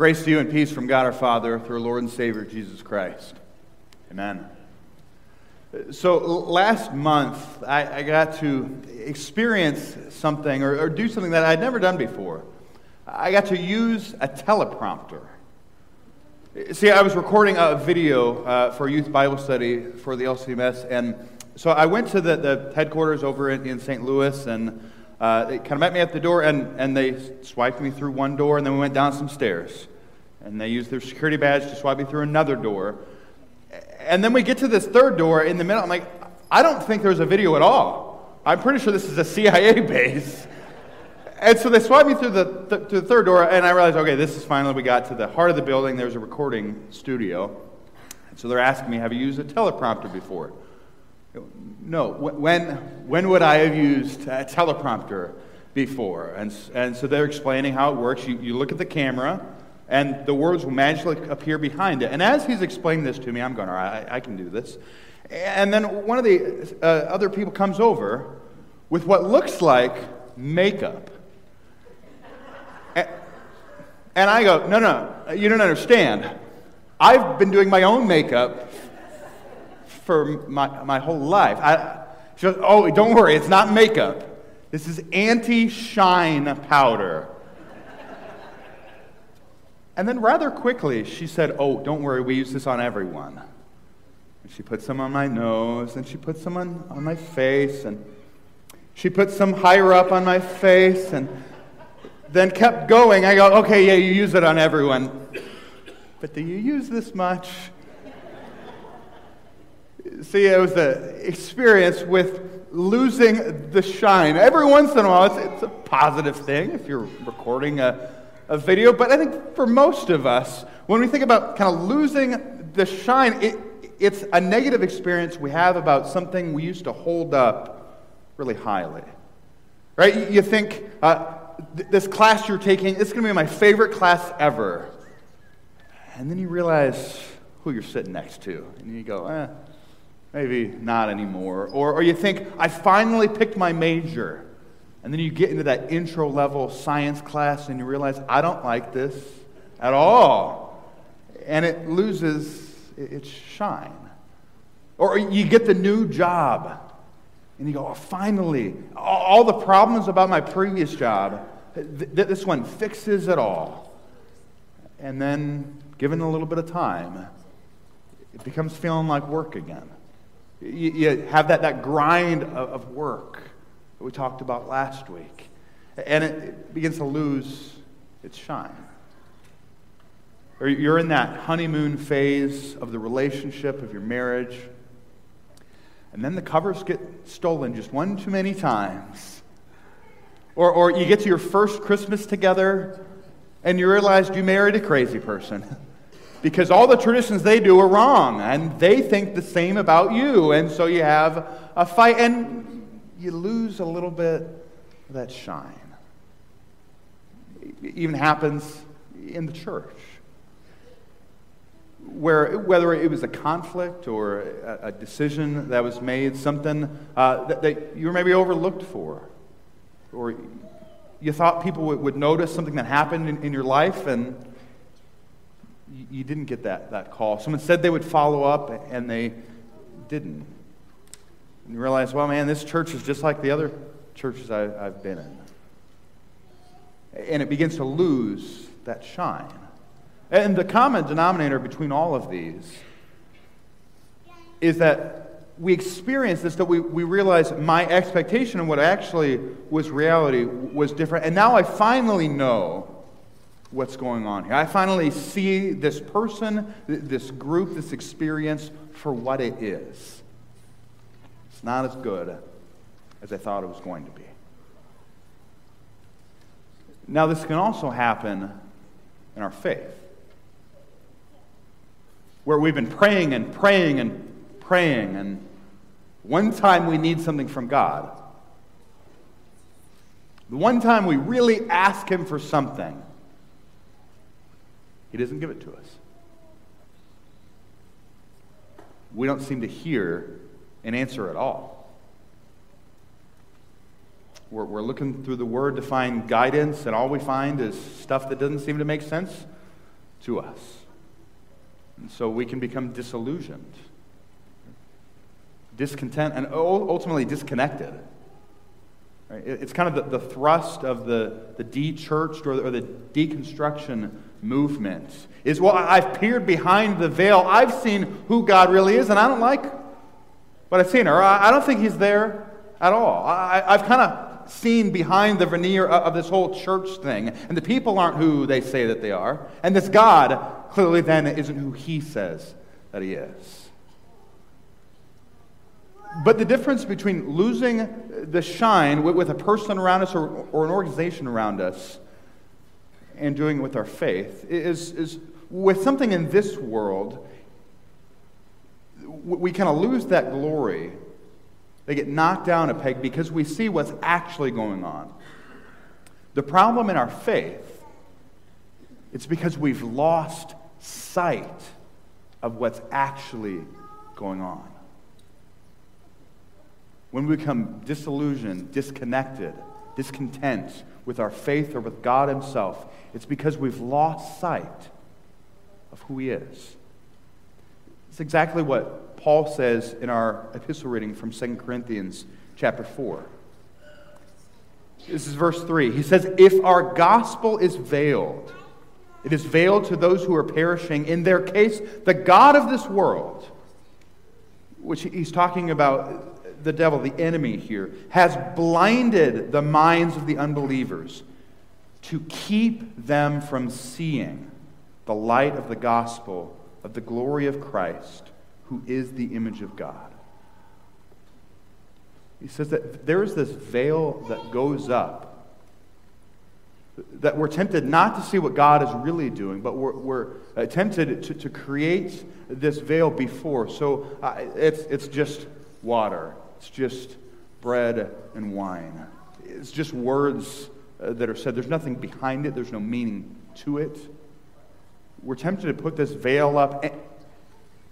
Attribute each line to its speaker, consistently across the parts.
Speaker 1: Grace to you and peace from God our Father through our Lord and Savior Jesus Christ. Amen. So last month, I, I got to experience something or, or, do something that I'd never done before. I got to use a teleprompter. See, I was recording a video uh, for youth Bible study for the LCMS, and so I went to the, the headquarters over in, in St. Louis, and uh, they kind of met me at the door, and, and they swiped me through one door, and then we went down some stairs. And they use their security badge to swipe me through another door. And then we get to this third door in the middle. I'm like, I don't think there's a video at all. I'm pretty sure this is a CIA base. And so they swipe me through the, th- to the third door, and I realized, okay, this is finally, we got to the heart of the building. There's a recording studio. And so they're asking me, have you used a teleprompter before? No. When, when would I have used a teleprompter before? And, and so they're explaining how it works. You, you look at the camera, and the words will magically appear behind it. And as he's explaining this to me, I'm going, all right, I, I can do this. And then one of the uh, other people comes over with what looks like makeup. And, and I go, no, no, you don't understand. I've been doing my own makeup for my, my whole life. I, she goes, oh, don't worry, it's not makeup. This is anti shine powder. And then rather quickly, she said, Oh, don't worry, we use this on everyone. And she put some on my nose, and she put some on, on my face, and she put some higher up on my face, and then kept going. I go, Okay, yeah, you use it on everyone. But do you use this much? See, it was an experience with losing the shine. Every once in a while, it's, it's a positive thing if you're recording a a video, but I think for most of us, when we think about kind of losing the shine, it, it's a negative experience we have about something we used to hold up really highly. Right? You think, uh, this class you're taking, it's going to be my favorite class ever. And then you realize who you're sitting next to. And you go, eh, maybe not anymore. Or, or you think, I finally picked my major. And then you get into that intro level science class and you realize, I don't like this at all. And it loses its shine. Or you get the new job and you go, oh, finally, all the problems about my previous job, this one fixes it all. And then, given a little bit of time, it becomes feeling like work again. You have that, that grind of work that we talked about last week. And it begins to lose its shine. Or you're in that honeymoon phase of the relationship, of your marriage. And then the covers get stolen just one too many times. Or, or you get to your first Christmas together and you realize you married a crazy person. because all the traditions they do are wrong and they think the same about you. And so you have a fight. And you lose a little bit of that shine. It even happens in the church. Where, whether it was a conflict or a, a decision that was made, something uh, that, that, you were maybe overlooked for, or you thought people would, would notice something that happened in, in your life and you, you didn't get that, that call. Someone said they would follow up and they didn't. And you realize, well, man, this church is just like the other churches I, have been in. And it begins to lose that shine. And the common denominator between all of these is that we experience this, that we, we realize my expectation and what actually was reality was different. And now I finally know what's going on here. I finally see this person, this group, this experience for what it is. It's not as good as I thought it was going to be. Now, this can also happen in our faith, where we've been praying and praying and praying, and one time we need something from God. The one time we really ask Him for something, He doesn't give it to us. We don't seem to hear an answer at all. We're, we're looking through the Word to find guidance, and all we find is stuff that doesn't seem to make sense to us. And so we can become disillusioned, discontent, and ultimately disconnected. It's kind of the, the thrust of the, the de-churched or the, or the deconstruction movement is, well, I've peered behind the veil. I've seen who God really is, and I don't like what I've seen. her. I don't think he's there at all. I, I've kind of seen behind the veneer of this whole church thing, and the people aren't who they say that they are. And this God clearly then isn't who he says that he is. But the difference between losing the shine with a person around us or, or an organization around us and doing it with our faith is, is with something in this world, we kind of lose that glory. They get knocked down a peg because we see what's actually going on. The problem in our faith, it's because we've lost sight of what's actually going on when we become disillusioned, disconnected, discontent with our faith or with God Himself, it's because we've lost sight of who He is. It's exactly what Paul says in our epistle reading from 2 Corinthians chapter 4. This is verse 3. He says, If our gospel is veiled, it is veiled to those who are perishing. In their case, the God of this world, which he's talking about the devil, the enemy here, has blinded the minds of the unbelievers to keep them from seeing the light of the gospel of the glory of Christ, who is the image of God. He says that there is this veil that goes up, that we're tempted not to see what God is really doing, but we're, we're tempted to, to create this veil before. So uh, it's, it's just water. It's just bread and wine. It's just words uh, that are said. There's nothing behind it, there's no meaning to it. We're tempted to put this veil up and,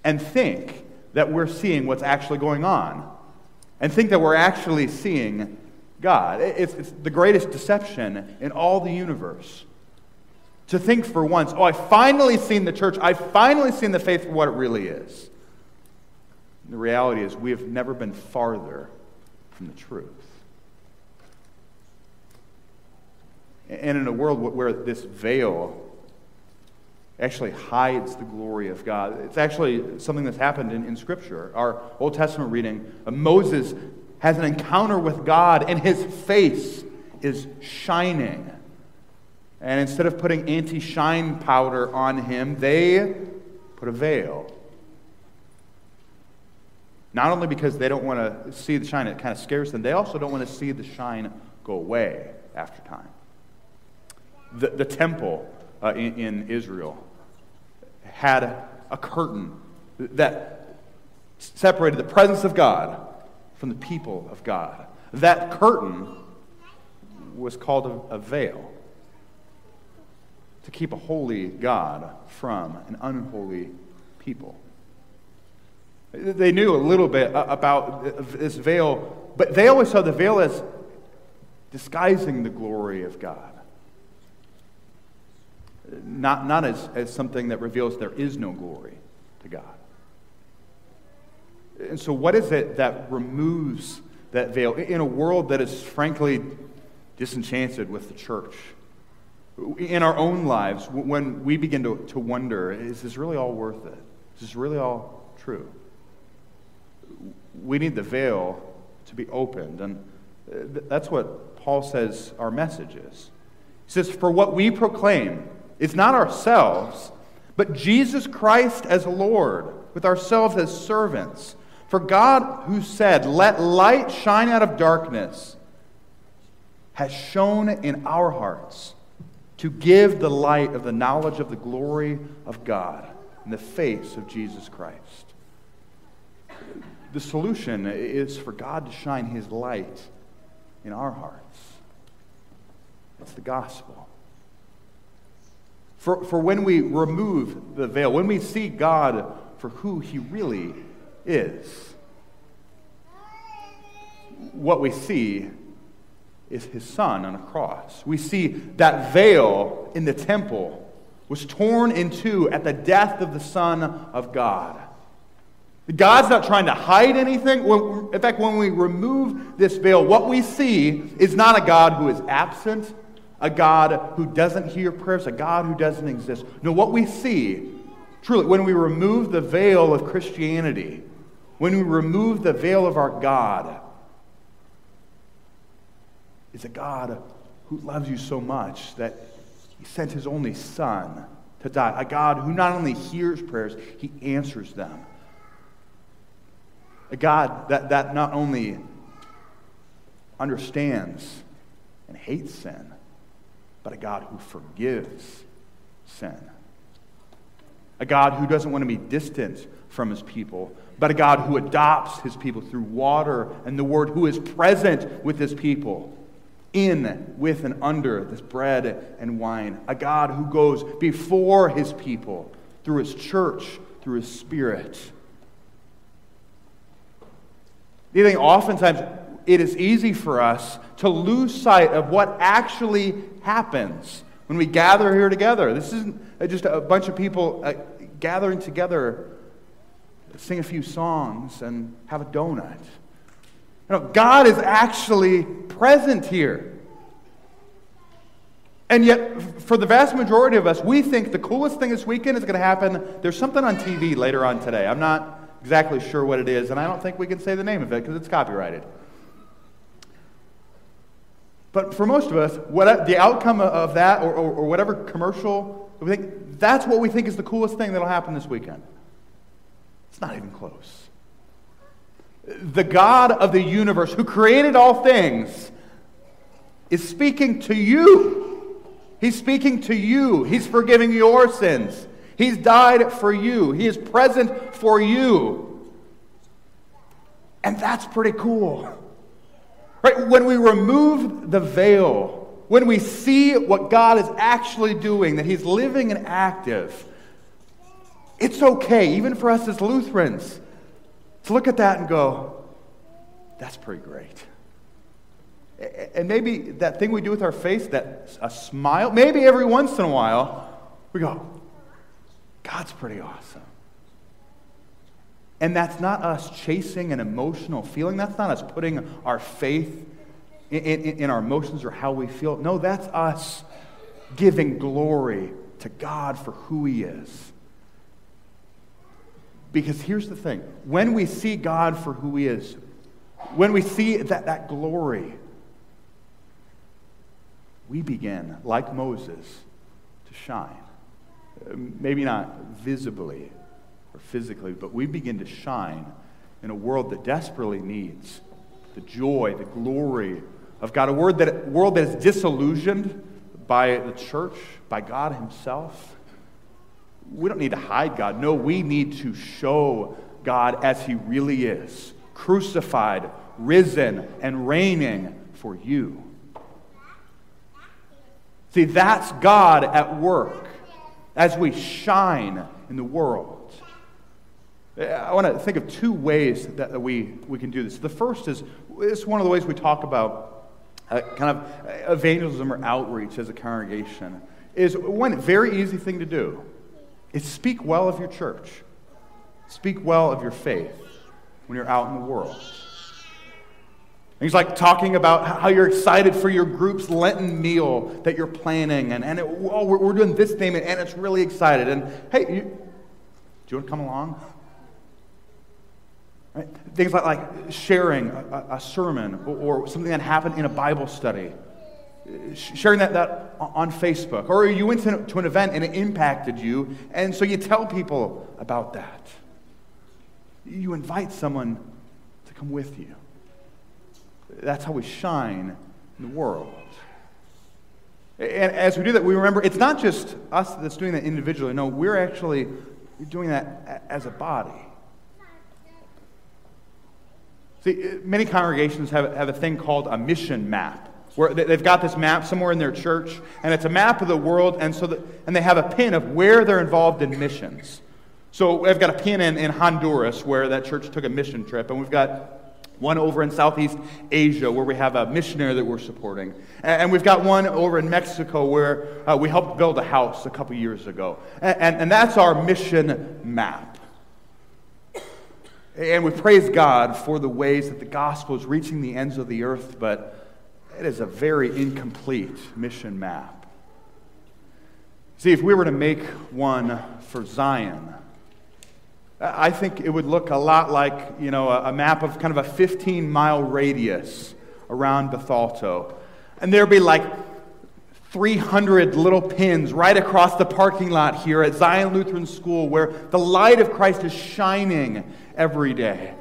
Speaker 1: and think that we're seeing what's actually going on, and think that we're actually seeing God. It's, it's the greatest deception in all the universe. To think for once, oh, I've finally seen the church, I've finally seen the faith for what it really is. The reality is, we have never been farther from the truth. And in a world where this veil actually hides the glory of God, it's actually something that's happened in, in Scripture. Our Old Testament reading, Moses has an encounter with God, and his face is shining. And instead of putting anti shine powder on him, they put a veil. Not only because they don't want to see the shine, it kind of scares them, they also don't want to see the shine go away after time. The, the temple uh, in, in Israel had a curtain that separated the presence of God from the people of God. That curtain was called a, veil to keep a holy God from an unholy people. They knew a little bit about this veil, but they always saw the veil as disguising the glory of God. Not, not as, as something that reveals there is no glory to God. And so, what is it that removes that veil in a world that is frankly disenchanted with the church? In our own lives, when we begin to, to wonder, is this really all worth it? Is this really all true? we need the veil to be opened. And uh, that's what Paul says our message is. He says, For what we proclaim is not ourselves, but Jesus Christ as Lord, with ourselves as servants. For God, who said, Let light shine out of darkness, has shone in our hearts to give the light of the knowledge of the glory of God in the face of Jesus Christ the solution is for God to shine his light in our hearts. It's the gospel. For, for when we remove the veil, when we see God for who he really is, what we see is his son on a cross. We see that veil in the temple was torn in two at the death of the Son of God. God's not trying to hide anything. In fact, when we remove this veil, what we see is not a God who is absent, a God who doesn't hear prayers, a God who doesn't exist. No, what we see, truly, when we remove the veil of Christianity, when we remove the veil of our God, is a God who loves you so much that he sent his only Son to die. A God who not only hears prayers, he answers them. A God that, that not only understands and hates sin, but a God who forgives sin. A God who doesn't want to be distant from his people, but a God who adopts his people through water and the word, who is present with his people in, with, and under this bread and wine. A God who goes before his people through his church, through his spirit. You think oftentimes it is easy for us to lose sight of what actually happens when we gather here together. This isn't just a bunch of people uh, gathering together, sing a few songs, and have a donut. You know, God is actually present here. And yet, for the vast majority of us, we think the coolest thing this weekend is going to happen. There's something on TV later on today. I'm not exactly sure what it is, and I don't think we can say the name of it because it's copyrighted. But for most of us, what, the outcome of that or, or, or whatever commercial, we think, that's what we think is the coolest thing that'll happen this weekend. It's not even close. The God of the universe who created all things is speaking to you. He's speaking to you. He's forgiving your sins. He's died for you, He is present for you. And that's pretty cool. Right? When we remove the veil, when we see what God is actually doing, that He's living and active, it's okay, even for us as Lutherans, to look at that and go, that's pretty great. And maybe that thing we do with our face, that a smile, maybe every once in a while, we go, God's pretty awesome. And that's not us chasing an emotional feeling. That's not us putting our faith in, in, in, our emotions or how we feel. No, that's us giving glory to God for who He is. Because here's the thing when we see God for who He is, when we see that, that glory, we begin, like Moses, to shine maybe not visibly or physically, but we begin to shine in a world that desperately needs the joy, the glory of God. A that, world that is disillusioned by the church, by God Himself. We don't need to hide God. No, we need to show God as He really is crucified, risen, and reigning for you. See, that's God at work as we shine in the world. I want to think of two ways that we, we can do this. The first is it's one of the ways we talk about uh, kind of evangelism or outreach as a congregation. Is one very easy thing to do is speak well of your church, speak well of your faith when you're out in the world. He's like talking about how you're excited for your group's Lenten meal that you're planning, and, and it, oh, we're, we're, doing this thing, and it's really excited. And hey, you, do you want to come along? Right? Things like, like sharing a, a sermon or, or, something that happened in a Bible study, sharing that, that on Facebook, or you went to, to an event and it impacted you, and so you tell people about that. You invite someone to come with you. That's how we shine in the world. And as we do that, we remember it's not just us that's doing that individually. No, we're actually doing that as a body. See, many congregations have, have a thing called a mission map, where they've got this map somewhere in their church, and it's a map of the world, and, so that, and they have a pin of where they're involved in missions. So I've got a pin in, in Honduras where that church took a mission trip, and we've got one over in Southeast Asia where we have a missionary that we're supporting. And we've got one over in Mexico where uh, we helped build a house a couple years ago. And, and, and that's our mission map. And we praise God for the ways that the gospel is reaching the ends of the earth, but it is a very incomplete mission map. See, if we were to make one for Zion, I think it would look a lot like, you know, a, map of kind of a 15 mile radius around Bethalto. And there'd be like 300 little pins right across the parking lot here at Zion Lutheran School where the light of Christ is shining every day.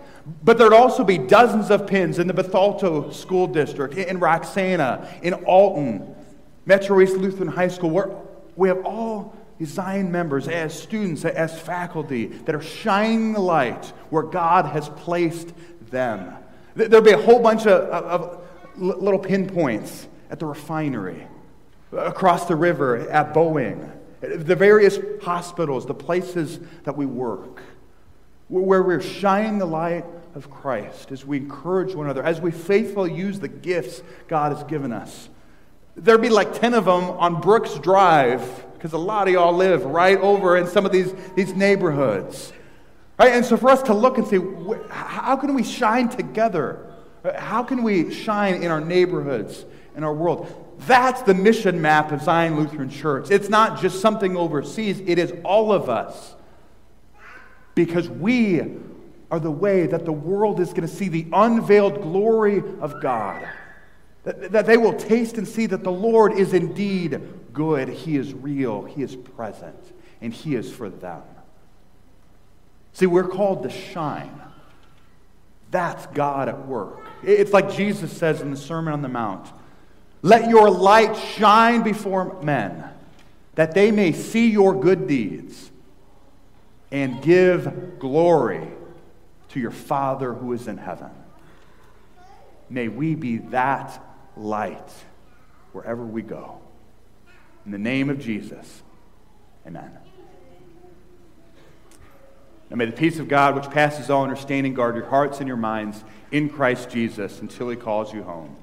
Speaker 1: But there'd also be dozens of pins in the Bethalto School District, in Roxana, in Alton, Metro East Lutheran High School, where we have all these Zion members, as students, as faculty, that are shining the light where God has placed them. There'd be a whole bunch of, of, little pinpoints at the refinery, across the river at Boeing, the various hospitals, the places that we work, where we're shining the light of Christ as we encourage one another, as we faithfully use the gifts God has given us. There'd be like 10 of them on Brooks Drive because a lot of y'all live right over in some of these, these neighborhoods. Right? And so for us to look and say, how can we shine together? How can we shine in our neighborhoods, in our world? That's the mission map of Zion Lutheran Church. It's not just something overseas, it is all of us. Because we are the way that the world is going to see the unveiled glory of God. That, that they will taste and see that the Lord is indeed good, He is real, He is present, and He is for them. See, we're called to shine. That's God at work. It's like Jesus says in the Sermon on the Mount Let your light shine before men, that they may see your good deeds and give glory to your Father who is in heaven. May we be that light wherever we go. In the name of Jesus, amen. Now may the peace of God, which passes all understanding, guard your hearts and your minds in Christ Jesus until he calls you home.